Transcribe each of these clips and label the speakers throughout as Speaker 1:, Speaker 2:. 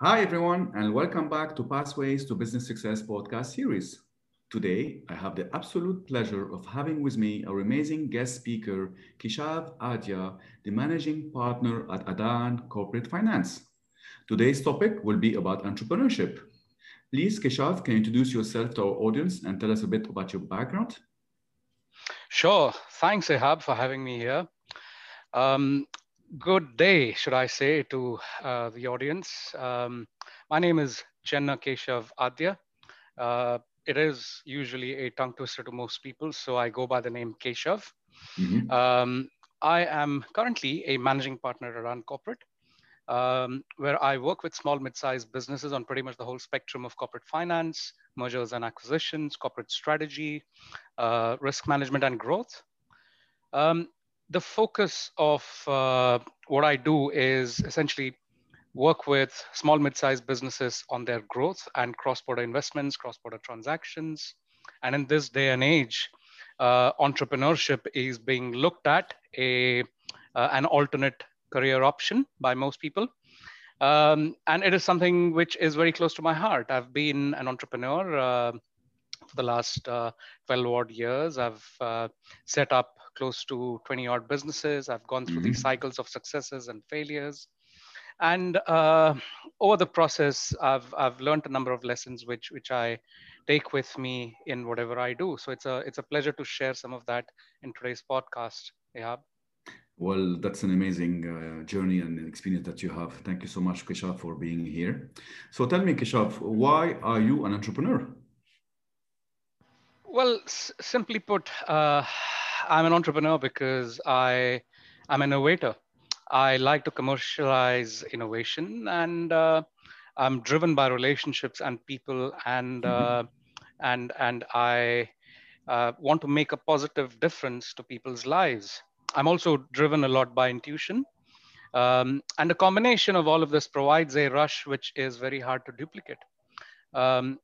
Speaker 1: Hi, everyone, and welcome back to Pathways to Business Success podcast series. Today, I have the absolute pleasure of having with me our amazing guest speaker, Kishav Adya, the managing partner at Adan Corporate Finance. Today's topic will be about entrepreneurship. Please, Kishav, can you introduce yourself to our audience and tell us a bit about your background?
Speaker 2: Sure. Thanks, Ehab, for having me here. Um, good day, should I say, to uh, the audience. Um, my name is Chenna Keshav Adya. Uh, it is usually a tongue twister to most people, so I go by the name Keshav. Mm-hmm. Um, I am currently a managing partner at around corporate um, where I work with small, mid-sized businesses on pretty much the whole spectrum of corporate finance, mergers and acquisitions, corporate strategy, uh, risk management, and growth. Um, the focus of uh, what I do is essentially work with small, mid-sized businesses on their growth and cross-border investments, cross-border transactions. And in this day and age, uh, entrepreneurship is being looked at a uh, an alternate career option by most people. Um, and it is something which is very close to my heart. I've been an entrepreneur uh, for the last uh, 12 odd years. I've uh, set up close to 20 odd businesses. I've gone through mm-hmm. these cycles of successes and failures. And uh, over the process, I've, I've learned a number of lessons which, which I take with me in whatever I do. So it's a, it's a pleasure to share some of that in today's podcast. Yeah.
Speaker 1: Well, that's an amazing uh, journey and experience that you have. Thank you so much, Keshav, for being here. So tell me, Keshav, why are you an entrepreneur?
Speaker 2: Well, s- simply put, uh, I'm an entrepreneur because I am an innovator. I like to commercialize innovation, and uh, I'm driven by relationships and people, and mm-hmm. Uh, and and I uh, want to make a positive difference to people's lives. I'm also driven a lot by intuition. Um, and a combination of all of this provides a rush which is very hard to duplicate. Um,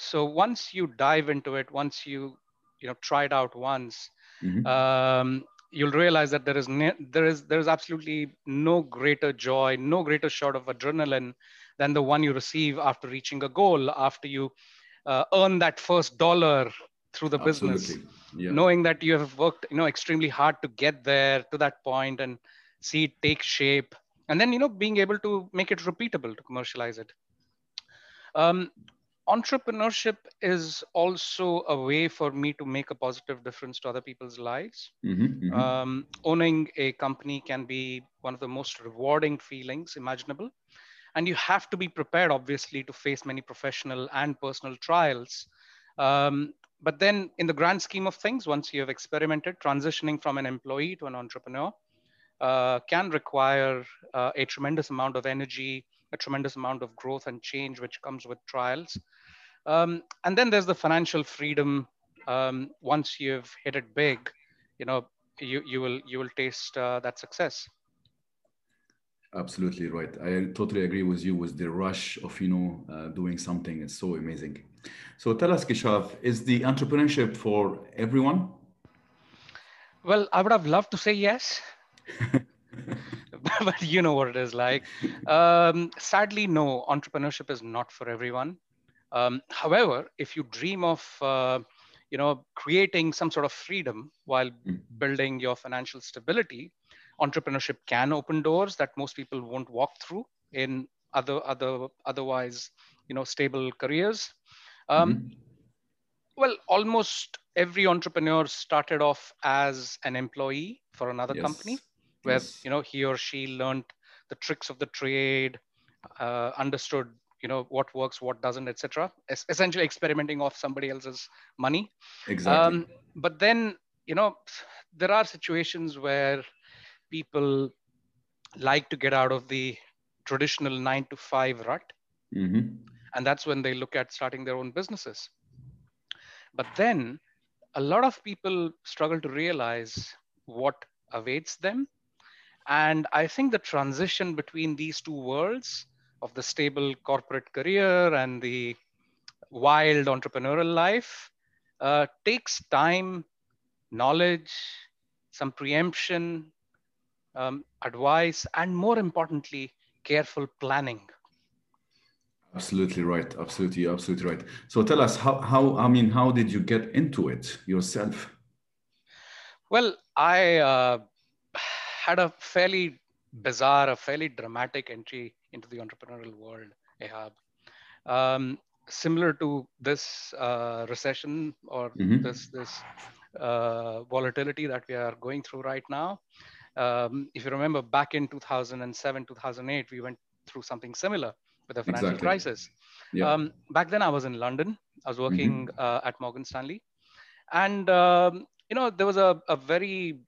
Speaker 2: so once you dive into it, once you you know try it out once, mm-hmm. um, you'll realize that there is ne- there is there is absolutely no greater joy, no greater shot of adrenaline than the one you receive after reaching a goal, after you uh, earn that first dollar through the absolutely. business yeah. knowing that you have worked you know extremely hard to get there to that point and see it take shape and then you know being able to make it repeatable to commercialize it um, entrepreneurship is also a way for me to make a positive difference to other people's lives. Mm-hmm, mm-hmm. Um, owning a company can be one of the most rewarding feelings imaginable. And you have to be prepared obviously to face many professional and personal trials. Um, but then in the grand scheme of things once you have experimented transitioning from an employee to an entrepreneur uh, can require uh, a tremendous amount of energy a tremendous amount of growth and change which comes with trials um, and then there's the financial freedom um, once you've hit it big you know you, you will you will taste uh, that success
Speaker 1: Absolutely right. I totally agree with you with the rush of you know uh, doing something. It's so amazing. So tell us, Kishav, is the entrepreneurship for everyone?
Speaker 2: Well, I would have loved to say yes, but you know what it is like. Um, sadly, no. Entrepreneurship is not for everyone. Um, however, if you dream of uh, you know creating some sort of freedom while mm. building your financial stability entrepreneurship can open doors that most people won't walk through in other other otherwise you know stable careers um, mm-hmm. well almost every entrepreneur started off as an employee for another yes. company where yes. you know he or she learned the tricks of the trade uh, understood you know what works what doesn't etc es- essentially experimenting off somebody else's money
Speaker 1: exactly um,
Speaker 2: but then you know there are situations where people like to get out of the traditional nine to five rut. Mm-hmm. And that's when they look at starting their own businesses. But then a lot of people struggle to realize what awaits them. And I think the transition between these two worlds of the stable corporate career and the wild entrepreneurial life uh, takes time, knowledge, some preemption, um, advice, and more importantly, careful planning.
Speaker 1: Absolutely right. Absolutely, absolutely right. So tell us how, how I mean, how did you get into it yourself?
Speaker 2: Well, I uh, had a fairly bizarre, a fairly dramatic entry into the entrepreneurial world, Ahab. Um, similar to this uh, recession or mm-hmm. this this uh, volatility that we are going through right now. Um, if you remember, back in 2007, 2008, we went through something similar with the financial exactly. crisis. Yeah. Um, back then, I was in London. I was working mm-hmm. uh, at Morgan Stanley, and um, you know there was a, a very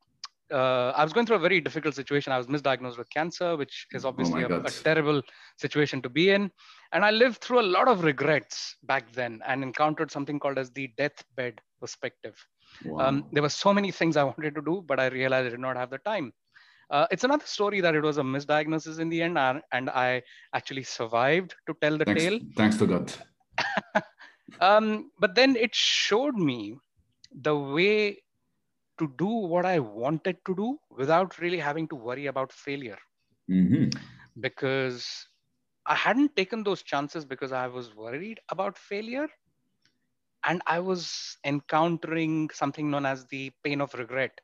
Speaker 2: uh, I was going through a very difficult situation. I was misdiagnosed with cancer, which is oh obviously oh a, a, terrible situation to be in. And I lived through a lot of regrets back then and encountered something called as the deathbed perspective. Wow. Um, there were so many things I wanted to do, but I realized I did not have the time. Uh, it's another story that it was a misdiagnosis in the end, and, and I actually survived to tell the
Speaker 1: thanks,
Speaker 2: tale.
Speaker 1: Thanks to God.
Speaker 2: um, but then it showed me the way to do what I wanted to do without really having to worry about failure. Mm-hmm. Because I hadn't taken those chances because I was worried about failure. And I was encountering something known as the pain of regret.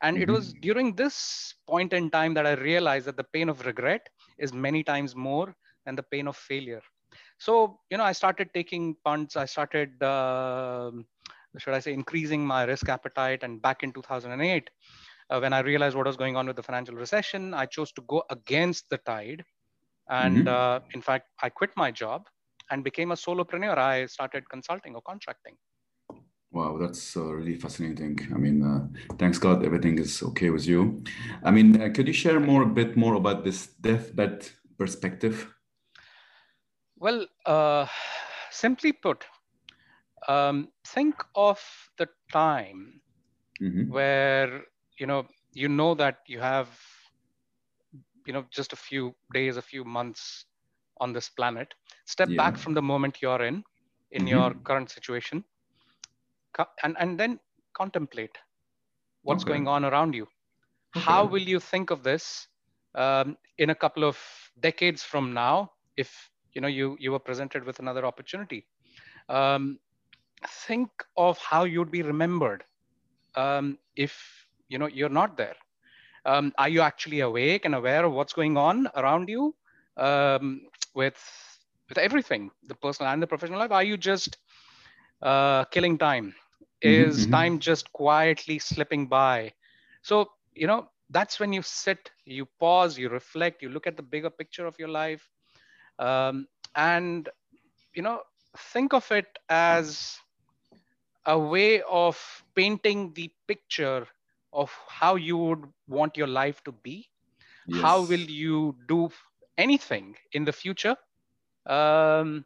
Speaker 2: And mm-hmm. it was during this point in time that I realized that the pain of regret is many times more than the pain of failure. So, you know, I started taking punts. I started, uh, should I say, increasing my risk appetite. And back in 2008, uh, when I realized what was going on with the financial recession, I chose to go against the tide. And mm-hmm. uh, in fact, I quit my job and became a solopreneur. I started consulting or contracting.
Speaker 1: Wow, that's uh, really fascinating. I mean, uh, thanks God, everything is okay with you. I mean, uh, could you share more a bit more about this deathbed perspective?
Speaker 2: Well, uh, simply put, um, think of the time mm-hmm. where you know you know that you have you know just a few days, a few months on this planet. Step yeah. back from the moment you're in, in mm-hmm. your current situation and, and then contemplate what's okay. going on around you. Okay. How will you think of this um, in a couple of decades from now if you know you you were presented with another opportunity? Um, think of how you'd be remembered um, if you know you're not there. Um, are you actually awake and aware of what's going on around you um, with with everything, the personal and the professional life? Are you just uh, killing time? Mm-hmm, is mm-hmm. time just quietly slipping by so you know that's when you sit you pause you reflect you look at the bigger picture of your life um, and you know think of it as a way of painting the picture of how you would want your life to be yes. how will you do anything in the future um,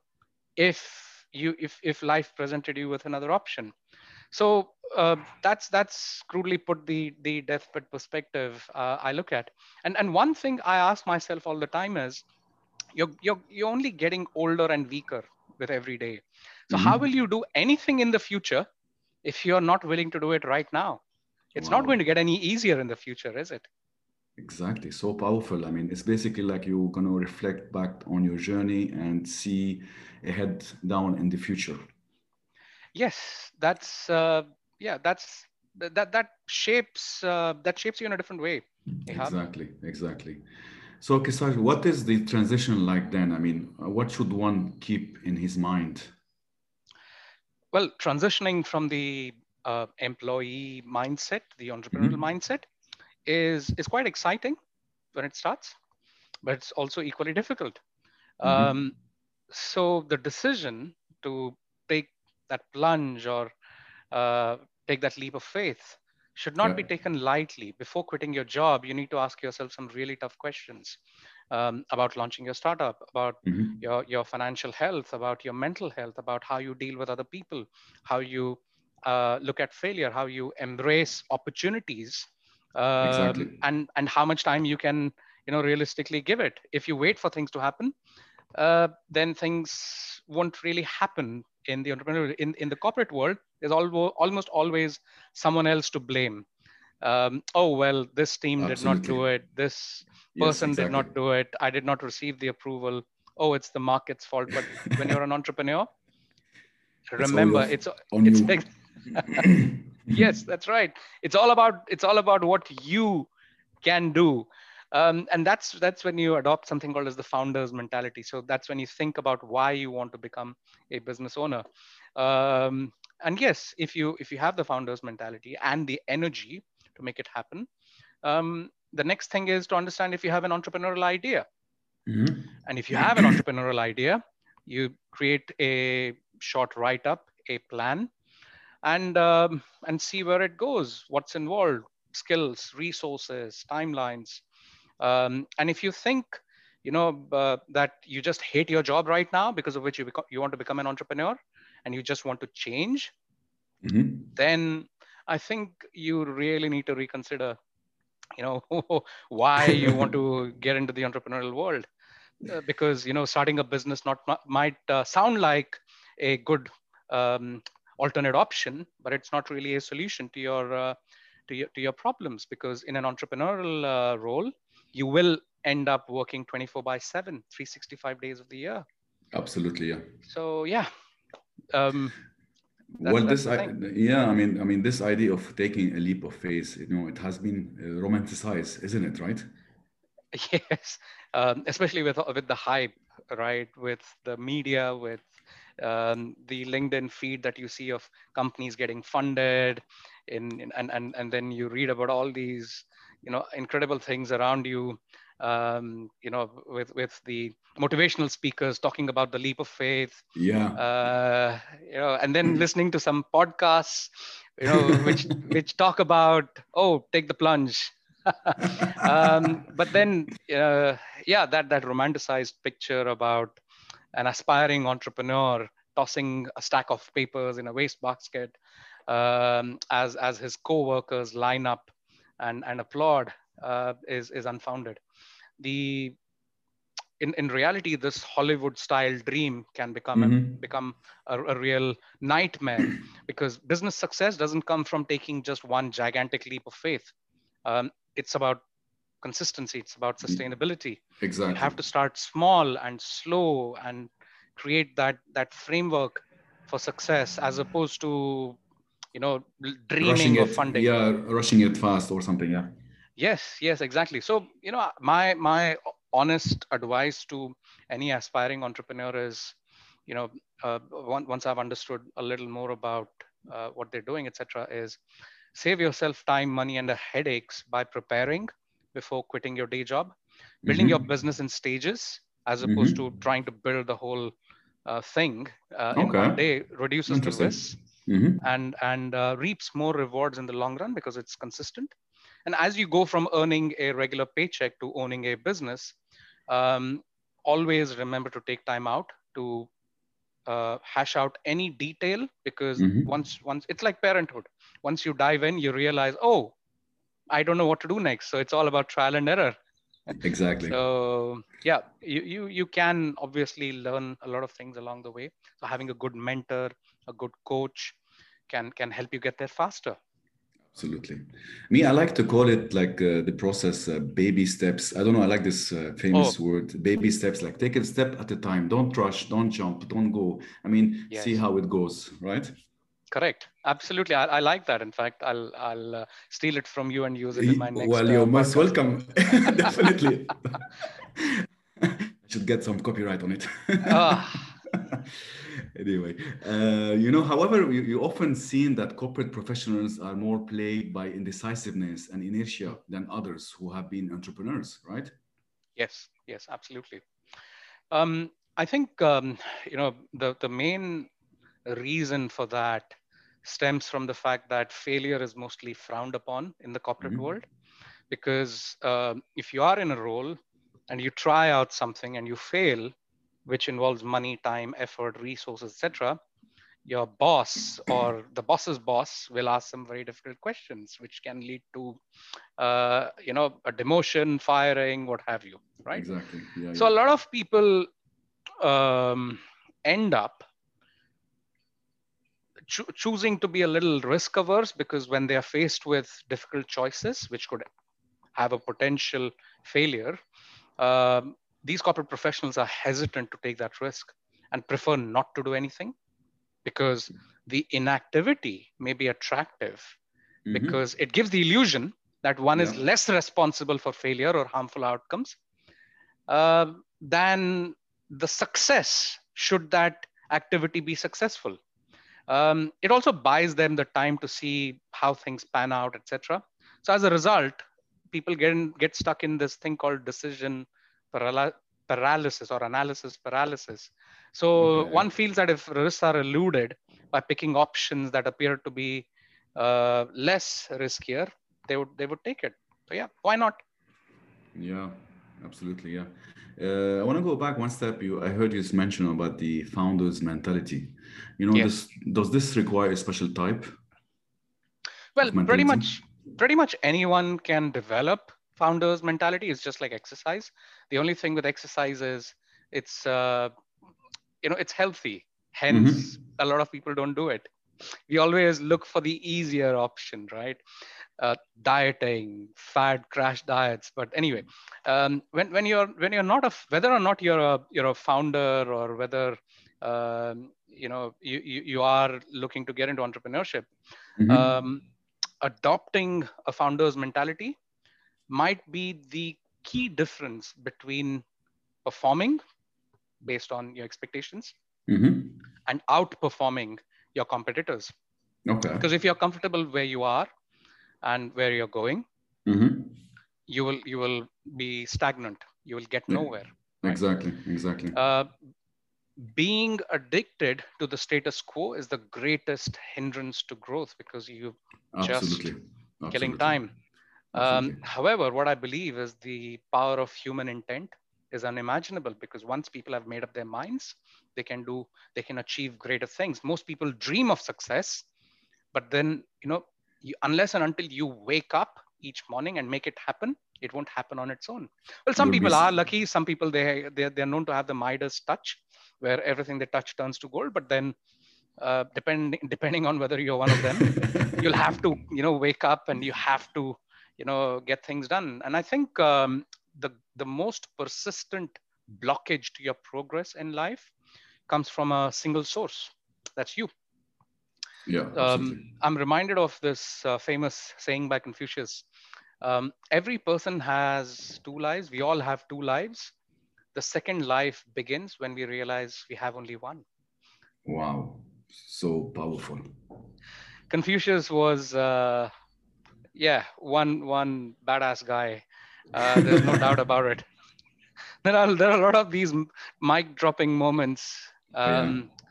Speaker 2: if you if if life presented you with another option so uh, that's that's crudely put the the deathbed perspective uh, I look at. And and one thing I ask myself all the time is, you're you're you're only getting older and weaker with every day. So mm-hmm. how will you do anything in the future if you're not willing to do it right now? It's wow. not going to get any easier in the future, is it?
Speaker 1: Exactly. So powerful. I mean, it's basically like you're going to reflect back on your journey and see ahead down in the future
Speaker 2: yes that's uh, yeah that's that that shapes uh, that shapes you in a different way
Speaker 1: exactly exactly so Kishav, what is the transition like then i mean what should one keep in his mind
Speaker 2: well transitioning from the uh, employee mindset the entrepreneurial mm-hmm. mindset is is quite exciting when it starts but it's also equally difficult mm-hmm. um, so the decision to take that plunge or uh, take that leap of faith should not yeah. be taken lightly. Before quitting your job, you need to ask yourself some really tough questions um, about launching your startup, about mm-hmm. your, your financial health, about your mental health, about how you deal with other people, how you uh, look at failure, how you embrace opportunities, uh, exactly. and and how much time you can you know realistically give it. If you wait for things to happen, uh, then things won't really happen in the entrepreneurial in, in the corporate world there's al- almost always someone else to blame um, oh well this team Absolutely. did not do it this person yes, exactly. did not do it i did not receive the approval oh, it's the market's fault. But when you're an entrepreneur, remember it's it's, it's yes, that's right. It's all about it's all about what you can do. Um, and that's that's when you adopt something called as the founder's mentality. So that's when you think about why you want to become a business owner. Um, and yes, if you if you have the founder's mentality and the energy to make it happen, um, the next thing is to understand if you have an entrepreneurial idea. Mm-hmm. And if you have an entrepreneurial idea, you create a short write up, a plan, and um, and see where it goes, what's involved, skills, resources, timelines, um, and if you think you know uh, that you just hate your job right now because of which you become, you want to become an entrepreneur and you just want to change mm-hmm. then i think you really need to reconsider you know why you want to get into the entrepreneurial world. Uh, because you know starting a business not might uh, sound like a good um, alternate option but it's not really a solution to your uh, to your to your problems. Because in an entrepreneurial uh, role you will end up working 24 by 7 365 days of the year.
Speaker 1: Absolutely yeah.
Speaker 2: So yeah. Um,
Speaker 1: that's, well that's this I, yeah i mean i mean this idea of taking a leap of faith you know it has been uh, romanticized isn't it right?
Speaker 2: Yes um, especially with with the hype right with the media with um, the linkedin feed that you see of companies getting funded in, in and, and and then you read about all these you know incredible things around you um, you know with with the motivational speakers talking about the leap of faith
Speaker 1: yeah.
Speaker 2: uh, you know and then listening to some podcasts you know which which talk about oh take the plunge. Um, but then uh, yeah that that romanticized picture about an aspiring entrepreneur tossing a stack of papers in a waste basket um, as as his co-workers line up and, and applaud uh, is, is unfounded. The in, in reality, this Hollywood style dream can become mm-hmm. a, become a, a, real nightmare because business success doesn't come from taking just one gigantic leap of faith. Um, it's about consistency. It's about mm. sustainability.
Speaker 1: Exactly.
Speaker 2: You have to start small and slow and create that that framework for success as opposed to you know dreaming rushing of
Speaker 1: it,
Speaker 2: funding
Speaker 1: yeah rushing it fast or something yeah
Speaker 2: yes yes exactly so you know my my honest advice to any aspiring entrepreneur is you know uh, once i've understood a little more about uh, what they're doing etc is save yourself time money and the headaches by preparing before quitting your day job building mm-hmm. your business in stages as opposed mm-hmm. to trying to build the whole uh, thing uh, okay. in one day reduces the risk mm-hmm. and and uh, reaps more rewards in the long run because it's consistent and as you go from earning a regular paycheck to owning a business um, always remember to take time out to uh, hash out any detail because mm-hmm. once once it's like parenthood. Once you dive in you realize oh i don't know what to do next. So it's all about trial and error.
Speaker 1: Exactly.
Speaker 2: So yeah you, you you can obviously learn a lot of things along the way. So having a good mentor a good coach can can help you get there faster
Speaker 1: absolutely. Me i like to call it like uh, the process uh, baby steps. I don't know i like this uh, famous oh. word baby steps like take it step at a time. Don't rush don't jump don't go. I mean yes. see how it goes right?
Speaker 2: Correct. Absolutely. I, I, like that. In fact i'll i'll uh, steal it from you and use it in my next
Speaker 1: well you're uh, most welcome. Definitely. I should get some copyright on it. Ah. Anyway uh, you know however you, you often seen that corporate professionals are more plagued by indecisiveness and inertia than others who have been entrepreneurs right
Speaker 2: yes yes absolutely um, i think um, you know the the main reason for that stems from the fact that failure is mostly frowned upon in the corporate mm-hmm. world. Because uh, if you are in a role and you try out something and you fail, which involves money, time, effort, resources, etc., your boss or the boss's boss will ask some very difficult questions, which can lead to, uh, you know, a demotion, firing, what have you, right?
Speaker 1: Exactly. Yeah,
Speaker 2: so
Speaker 1: yeah.
Speaker 2: a lot of people um, end up cho- choosing to be a little risk averse because when they are faced with difficult choices, which could have a potential failure, um, these corporate professionals are hesitant to take that risk and prefer not to do anything because the inactivity may be attractive mm-hmm. because it gives the illusion that one yeah. is less responsible for failure or harmful outcomes uh, than the success should that activity be successful um, it also buys them the time to see how things pan out etc so as a result people get in, get stuck in this thing called decision paralysis or analysis paralysis so okay. one feels that if risks are eluded by picking options that appear to be uh, less riskier, they would they would take it. So yeah, why not?
Speaker 1: Yeah, absolutely. Yeah. Uh, I want to go back one step. You, I heard you mention about the founder's mentality. You know, yes. this does this require a special type?
Speaker 2: Well, pretty much, pretty much anyone can develop founder's mentality. is just like exercise. The only thing with exercise is it's uh, you know it's healthy hence mm-hmm. a lot of people don't do it we always look for the easier option right uh, dieting fad crash diets but anyway um, when, when you're when you're not a whether or not you're a you're a founder or whether um, you know you, you, you are looking to get into entrepreneurship mm-hmm. um, adopting a founder's mentality might be the key difference between performing based on your expectations mm-hmm. and outperforming your competitors. Okay. Because if you're comfortable where you are and where you're going, mm-hmm. you will you will be stagnant. You will get nowhere.
Speaker 1: Right? Exactly. Exactly. Uh,
Speaker 2: being addicted to the status quo is the greatest hindrance to growth because you just Absolutely. killing time. Um, however, what I believe is the power of human intent is unimaginable because once people have made up their minds, they can do, they can achieve greater things. Most people dream of success, but then, you know, you, unless and until you wake up each morning and make it happen, it won't happen on its own. Well, some people are lucky. Some people, they, they, they're known to have the Midas touch where everything they touch turns to gold, but then uh, depending depending on whether you're one of them, you'll have to you know wake up and you have to you know get things done. And I think um, the, the most persistent blockage to your progress in life comes from a single source. That's you.
Speaker 1: Yeah. Um,
Speaker 2: I'm reminded of this uh, famous saying by Confucius um, every person has two lives. We all have two lives. The second life begins when we realize we have only one.
Speaker 1: Wow. So powerful.
Speaker 2: Confucius was, uh, yeah, one one badass guy uh, there's no doubt about it. There are there are a lot of these mic dropping moments. Um, yeah.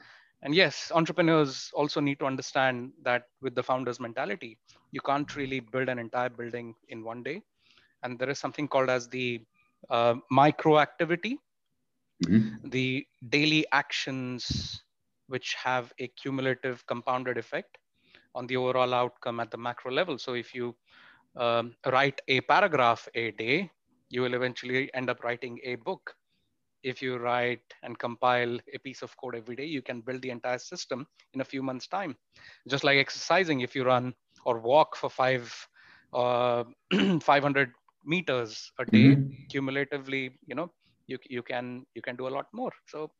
Speaker 2: And yes, entrepreneurs also need to understand that with the founder's mentality, you can't really build an entire building in one day. And there is something called as the uh, micro activity, mm-hmm. the daily actions which have a cumulative compounded effect on the overall outcome at the macro level. So if you um, write a paragraph a day, you will eventually end up writing a book. If you write and compile a piece of code every day, you can build the entire system in a few months' time. Just like exercising, if you run or walk for five, uh, 500 meters a day, mm-hmm. cumulatively, you know, you, you can you can do a lot more. So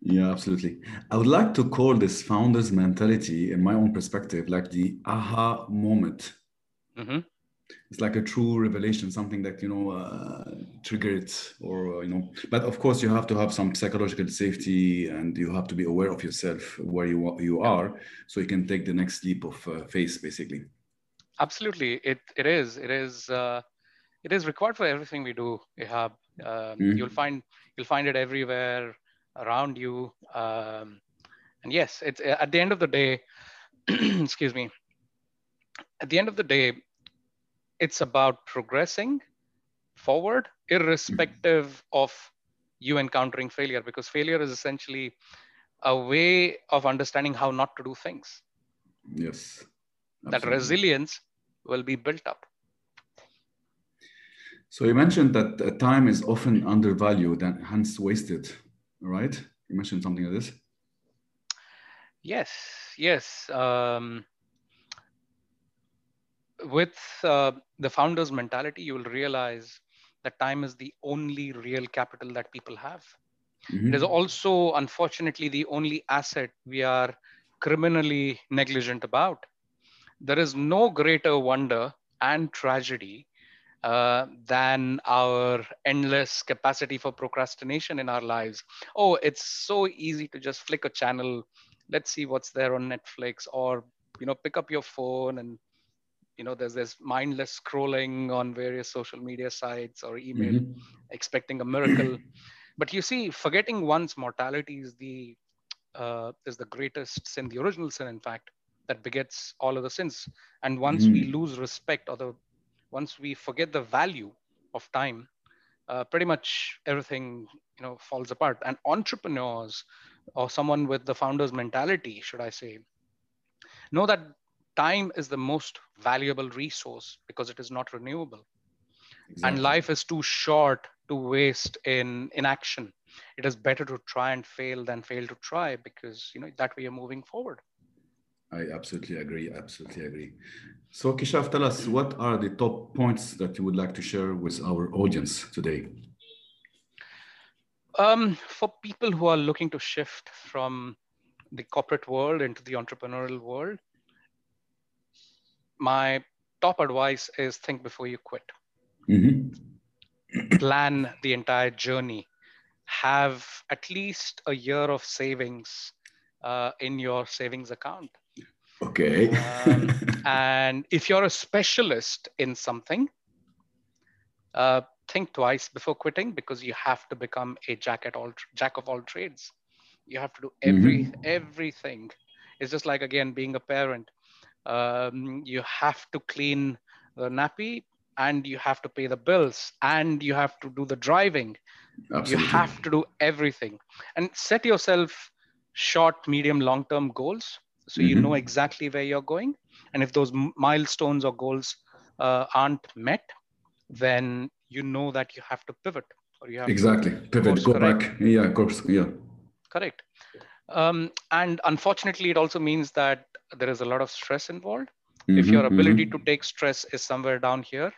Speaker 1: yeah, absolutely. I would like to call this founder's mentality, in my own perspective, like the aha moment. Mm-hmm it's like a true revelation something that you know uh, triggered or uh, you know but of course you have to have some psychological safety and you have to be aware of yourself where you you are so you can take the next leap of uh, faith basically
Speaker 2: absolutely it it is it is uh, it is required for everything we do Ihab. Um, mm. you'll find you'll find it everywhere around you um, and yes it's at the end of the day excuse me at the end of the day it's about progressing forward irrespective of you encountering failure because failure is essentially a way of understanding how not to do things.
Speaker 1: Yes
Speaker 2: absolutely. that resilience will be built up.
Speaker 1: So you mentioned that uh, time is often undervalued and hence wasted right you mentioned something like this
Speaker 2: yes yes um, with uh, the founder's mentality, you will realize that time is the only real capital that people have. Mm-hmm. It is also, unfortunately, the only asset we are criminally negligent about. There is no greater wonder and tragedy uh, than our endless capacity for procrastination in our lives. Oh, it's so easy to just flick a channel. Let's see what's there on Netflix, or you know, pick up your phone and you know, there's this mindless scrolling on various social media sites or email, mm-hmm. expecting a miracle. but you see, forgetting one's mortality is the uh, is the greatest sin, the original sin, in fact, that begets all of the sins. And once mm. we lose respect or the once we forget the value of time, uh, pretty much everything you know falls apart. And entrepreneurs or someone with the founder's mentality, should I say, know that time is the most valuable resource because it is not renewable. Exactly. And life is too short to waste in inaction. It is better to try and fail than fail to try because you know that way you're moving forward.
Speaker 1: I absolutely agree. Absolutely agree. So, Kishav, tell us what are the top points that you would like to share with our audience today?
Speaker 2: Um, for people who are looking to shift from the corporate world into the entrepreneurial world, my top advice is think before you quit. Mm-hmm. Plan the entire journey. Have at least a year of savings uh, in your savings account
Speaker 1: Okay.
Speaker 2: um, and if you're a specialist in something, uh, think twice before quitting because you have to become a jack at all jack of all trades. You have to do every mm-hmm. everything. It's just like again being a parent. Um, you have to clean the nappy and you have to pay the bills and you have to do the driving. Absolutely. You have to do everything and set yourself short, medium, long term goals so mm-hmm. you know exactly where you're going. And if those milestones or goals uh, aren't met then you know that you have to pivot
Speaker 1: or you have exactly. Pivot. go correct. back. Yeah of course. Yeah.
Speaker 2: Correct. Um, and unfortunately it also means that there is a lot of stress involved. Mm-hmm, if your ability mm-hmm. to take stress is somewhere down here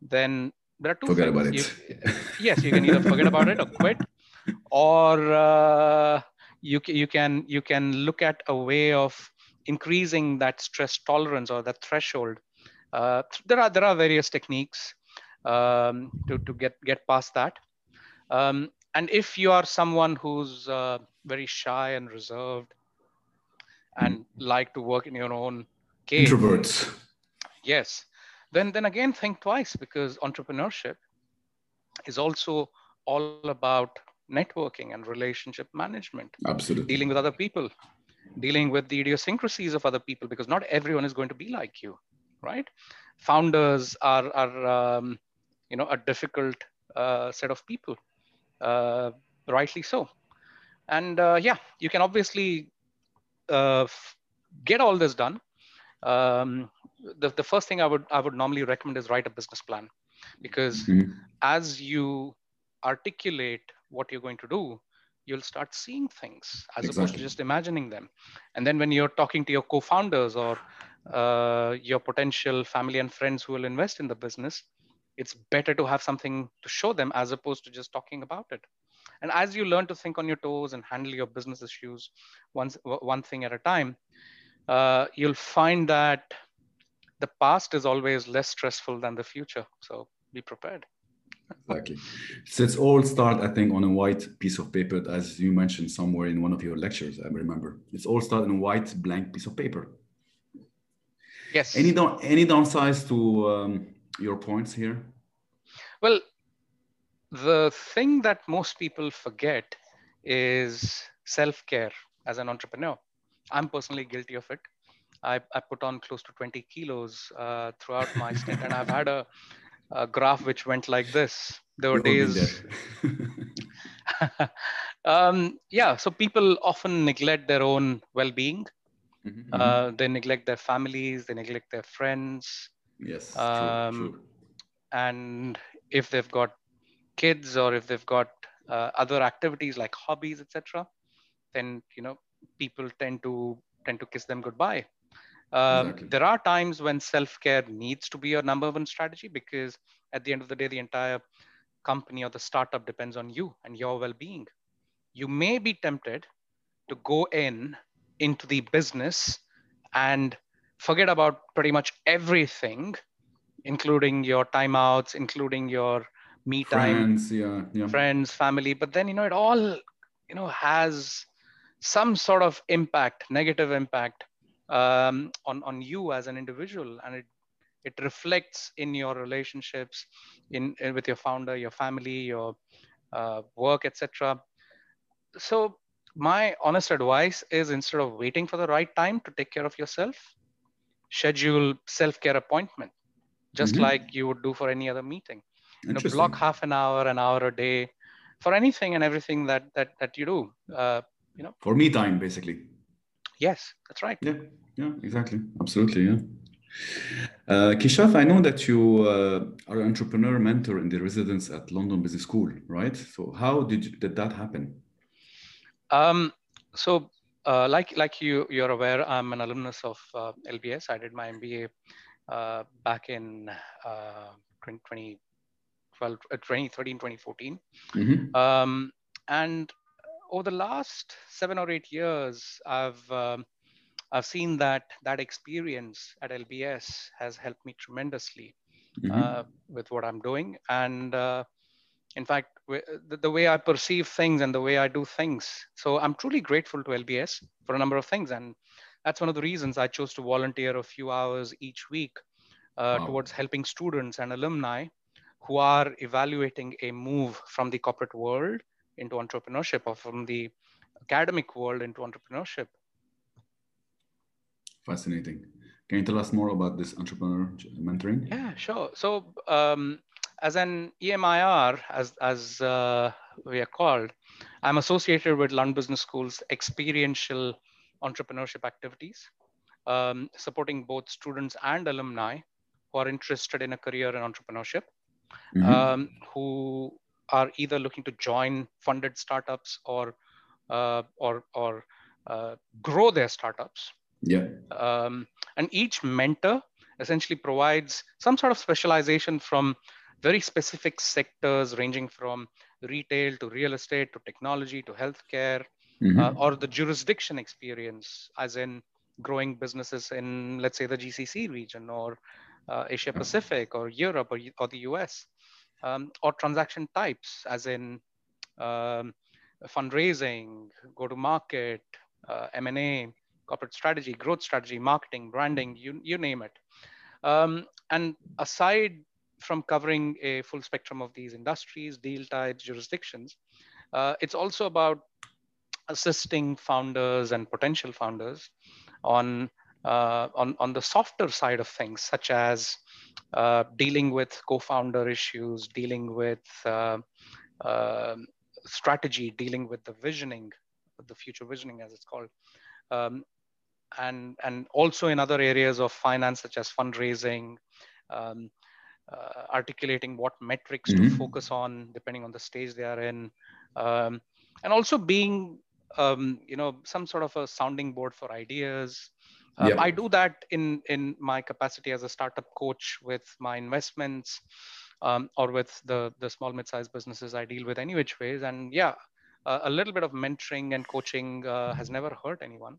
Speaker 2: then there are two
Speaker 1: forget things. about it.
Speaker 2: You, yes you can either forget about it or quit. Or uh, you, you can you can look at a way of increasing that stress tolerance or that threshold. Uh, there are there are various techniques um, to to get get past that. Um, and if you are someone who's uh, very shy and reserved and like to work in your own cave,
Speaker 1: introverts,
Speaker 2: yes, then then again think twice because entrepreneurship is also all about networking and relationship management.
Speaker 1: Absolutely.
Speaker 2: Dealing with other people, dealing with the idiosyncrasies of other people, because not everyone is going to be like you, right? Founders are, are um, you know, a difficult uh, set of people, uh, rightly so. And uh, yeah, you can obviously uh, f- get all this done. Um, the, the first thing I would I would normally recommend is write a business plan, because mm-hmm. as you articulate what you're going to do, you'll start seeing things as exactly. opposed to just imagining them. And then when you're talking to your co-founders or uh, your potential family and friends who will invest in the business, it's better to have something to show them as opposed to just talking about it. And as you learn to think on your toes and handle your business issues one, one thing at a time, uh, you'll find that the past is always less stressful than the future. So be prepared
Speaker 1: exactly. So it's all start, I think, on a white piece of paper, as you mentioned somewhere in one of your lectures. I remember it's all start on a white blank piece of paper.
Speaker 2: Yes.
Speaker 1: Any down, any downsides to um, your points here?
Speaker 2: Well, the thing that most people forget is self care as an entrepreneur. I'm personally guilty of it. I, I put on close to 20 kilos uh, throughout my stint, and I've had a a graph which went like this. There were days. um, yeah, so people often neglect their own well-being. Mm-hmm. Uh, they neglect their families. They neglect their friends.
Speaker 1: Yes. Um, true, true.
Speaker 2: And if they've got kids or if they've got uh, other activities like hobbies, etc., then you know people tend to tend to kiss them goodbye. Um, exactly. There are times when self care needs to be your number one strategy because at the end of the day, the entire company or the startup depends on you and your well being. You may be tempted to go in into the business and forget about pretty much everything, including your timeouts, including your me
Speaker 1: time, friends,
Speaker 2: yeah, yeah. friends, family. But then, you know, it all, you know, has some sort of impact, negative impact um, on on you as an individual, and it it reflects in your relationships, in, in with your founder, your family, your uh, work, etc. So my honest advice is instead of waiting for the right time to take care of yourself, schedule self-care appointment, just mm-hmm. like you would do for any other meeting. You know, block half an hour, an hour a day for anything and everything that that that you do. Uh, you know,
Speaker 1: for me time, basically.
Speaker 2: Yes, that's right.
Speaker 1: Yeah, yeah, exactly, absolutely, yeah. Uh, Keshav, I know that you uh, are an entrepreneur mentor in the residence at London Business School, right? So how did you, did that happen?
Speaker 2: Um, so, uh, like like you you're aware, I'm an alumnus of uh, LBS. I did my MBA uh, back in uh, 2012, 2013, 2014, mm-hmm. um, and over the last seven or eight years, I've um, I've seen that that experience at LBS has helped me tremendously mm-hmm. uh, with what I'm doing, and uh, in fact, the, the, way I perceive things and the way I do things. So I'm truly grateful to LBS for a number of things, and that's one of the reasons I chose to volunteer a few hours each week uh, wow. towards helping students and alumni who are evaluating a move from the corporate world into entrepreneurship or from the academic world into entrepreneurship.
Speaker 1: Fascinating. Can you tell us more about this entrepreneur mentoring?
Speaker 2: Yeah, sure. So, um, as an EMIR, as, as uh, we are called, I'm associated with London Business School's experiential entrepreneurship activities, um, supporting both students and alumni who are interested in a career in entrepreneurship, mm-hmm. um, who are either looking to join funded startups or uh, or or uh, grow their startups.
Speaker 1: Yeah.
Speaker 2: Um, and each mentor essentially provides some sort of specialization from very specific sectors, ranging from retail to real estate to technology to healthcare, mm-hmm. uh, or the jurisdiction experience, as in growing businesses in, let's say, the GCC region or uh, Asia Pacific or Europe or, or the US um, or transaction types, as in um, fundraising, go to market, uh, M&A, corporate strategy, growth strategy, marketing, branding, you, you name it. Um, and aside from covering a full spectrum of these industries, deal types, jurisdictions, uh, it's also about assisting founders and potential founders on uh, on, on the softer side of things, such as uh, dealing with co-founder issues, dealing with uh, um, strategy, dealing with the visioning, the future visioning as it's called, um, and, and also in other areas of finance, such as fundraising, um, uh, articulating what metrics mm-hmm. to focus on depending on the stage they are in, um, and also being um, you know some sort of a sounding board for ideas uh, I do that in in my capacity as a startup coach with my investments um, or with the the small mid-sized businesses I deal with any which ways. And yeah, uh, a little bit of mentoring and coaching uh, has never hurt anyone.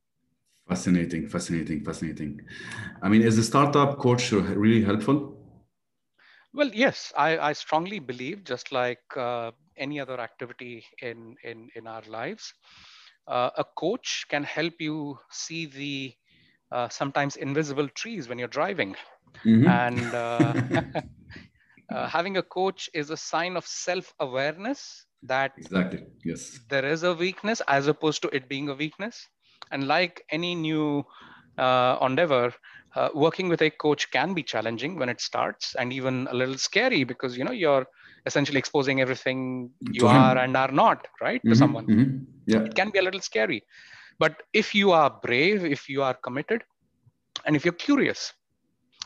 Speaker 1: Fascinating, fascinating, fascinating. I mean, is a startup coach really helpful?
Speaker 2: Well, yes, I, I strongly believe, just like uh, any other activity in in in our lives, uh, a coach can help you see the uh, sometimes invisible trees when you're driving. Mm-hmm. And uh, uh, having a coach is a sign of self awareness that
Speaker 1: exactly yes
Speaker 2: there is a weakness as opposed to it being a weakness and like any new uh, endeavor uh, working with a coach can be challenging when it starts and even a little scary because you know you're essentially exposing everything you are and are not right mm-hmm. to someone mm-hmm.
Speaker 1: yeah
Speaker 2: it can be a little scary but if you are brave, if you are committed, and if you're curious,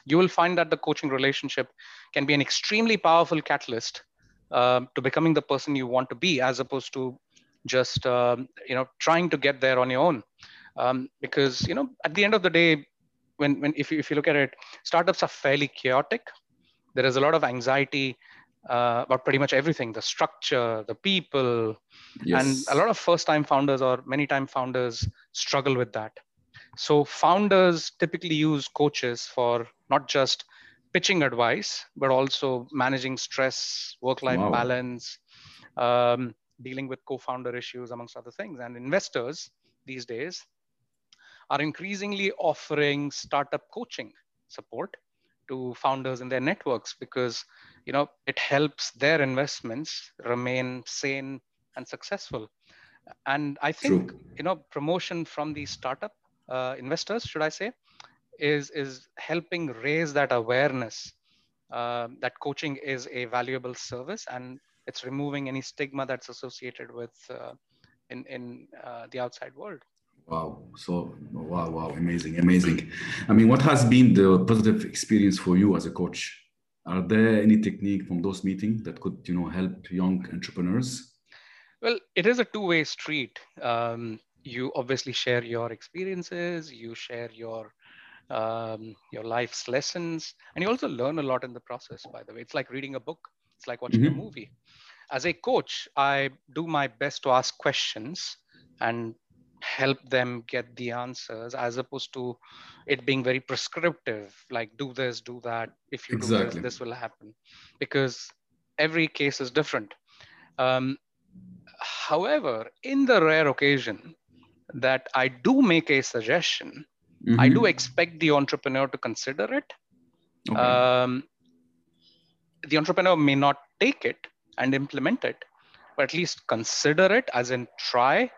Speaker 2: you will find that the coaching relationship can be an extremely powerful catalyst uh, to becoming the person you want to be, as opposed to just um, you know trying to get there on your own. Um, because you know at the end of the day, when, when if, you, if you look at it, startups are fairly chaotic. There is a lot of anxiety uh, about pretty much everything the structure, the people. Yes. And a lot of first time founders or many time founders struggle with that. So, founders typically use coaches for not just pitching advice, but also managing stress, work life wow. balance, um, dealing with co founder issues, amongst other things. And investors these days are increasingly offering startup coaching support to founders in their networks because you know it helps their investments remain sane and successful and i think True. you know promotion from these startup uh, investors should i say is is helping raise that awareness uh, that coaching is a valuable service and it's removing any stigma that's associated with uh, in in uh, the outside world
Speaker 1: Wow. So, wow, wow, amazing, amazing. I mean, what has been the positive experience for you as a coach? Are there any technique from those meetings that could, you know, help young entrepreneurs?
Speaker 2: Well, it is a two-way street. Um, you obviously share your experiences, you share your um, your life's lessons, and you also learn a lot in the process. By the way, it's like reading a book. It's like watching mm-hmm. a movie. As a coach, I do my best to ask questions and help them get the answers as opposed to it being very prescriptive like do this do that if you exactly. do this this will happen because every case is different um, however in the rare occasion that i do make a suggestion mm-hmm. i do expect the entrepreneur to consider it okay. um, the entrepreneur may not take it and implement it but at least consider it as in try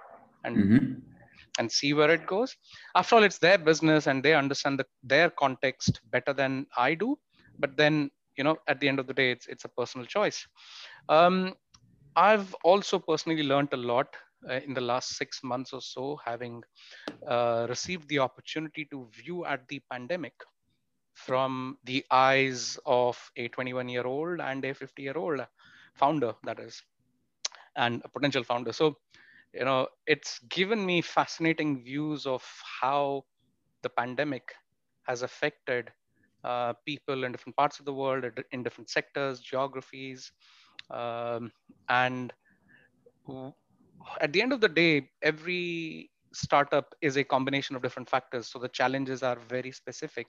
Speaker 2: and mm-hmm and see where it goes. After all, it's their business and they understand the, their context better than I do. But then, you know, at the end of the day, it's, it's a personal choice. Um, I've also personally learned a lot uh, in the last six months or so, having uh, received the opportunity to view at the pandemic from the eyes of a 21 year old and a 50 year old founder, that is, and a potential founder. So you know, it's given me fascinating views of how the pandemic has affected uh, people in different parts of the world, in different sectors, geographies. Um, and at the end of the day, every startup is a combination of different factors. So the challenges are very specific.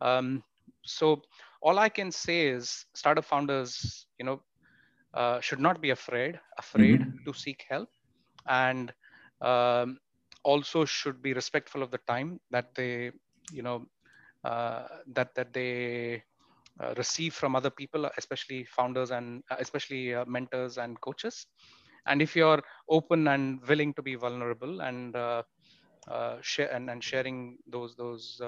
Speaker 2: Um, so all I can say is startup founders, you know, uh, should not be afraid, afraid mm-hmm. to seek help and um, also should be respectful of the time that they you know uh, that that they uh, receive from other people especially founders and uh, especially uh, mentors and coaches and if you're open and willing to be vulnerable and uh, uh, share and, and sharing those those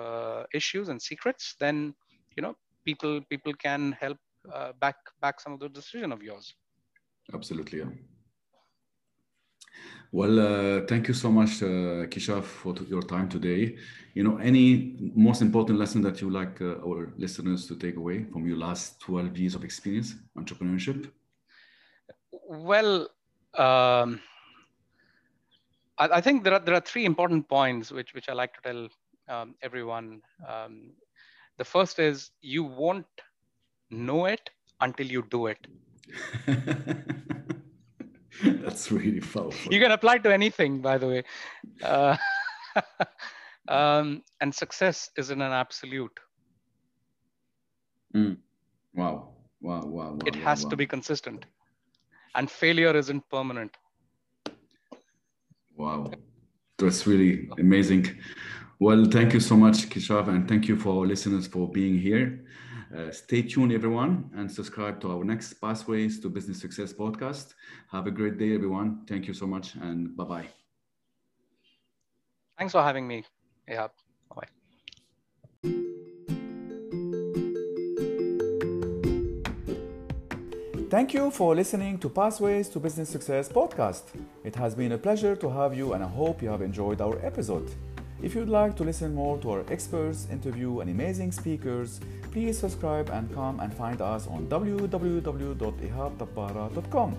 Speaker 2: issues and secrets then you know people people can help back back some of the decision of yours
Speaker 1: absolutely yeah. Well, uh, thank you so much, uh, Keshav, for your time today. You know, any most important lesson that you like uh, our listeners to take away from your last 12 years of experience, entrepreneurship?
Speaker 2: Well, um, I, I, think there are, there are three important points which, which I like to tell um, everyone. Um, the first is you won't know it until you do it.
Speaker 1: That's really powerful.
Speaker 2: You can apply to anything, by the way. Uh, um, and success isn't an absolute.
Speaker 1: Mm. Wow. Wow. Wow. wow
Speaker 2: it has
Speaker 1: wow.
Speaker 2: to be consistent. And failure isn't permanent.
Speaker 1: Wow. That's really amazing. Well, thank you so much, Keshav, and thank you for our listeners for being here. Uh, stay tuned, everyone, and subscribe to our next Pathways to Business Success podcast. Have a great day, everyone. Thank you so much, and bye bye.
Speaker 2: Thanks for having me. Yeah. Bye.
Speaker 1: Thank you for listening to Pathways to Business Success podcast. It has been a pleasure to have you, and I hope you have enjoyed our episode. If you'd like to listen more to our experts, interview, and amazing speakers, please subscribe and come and find us on www.ihabtabbara.com.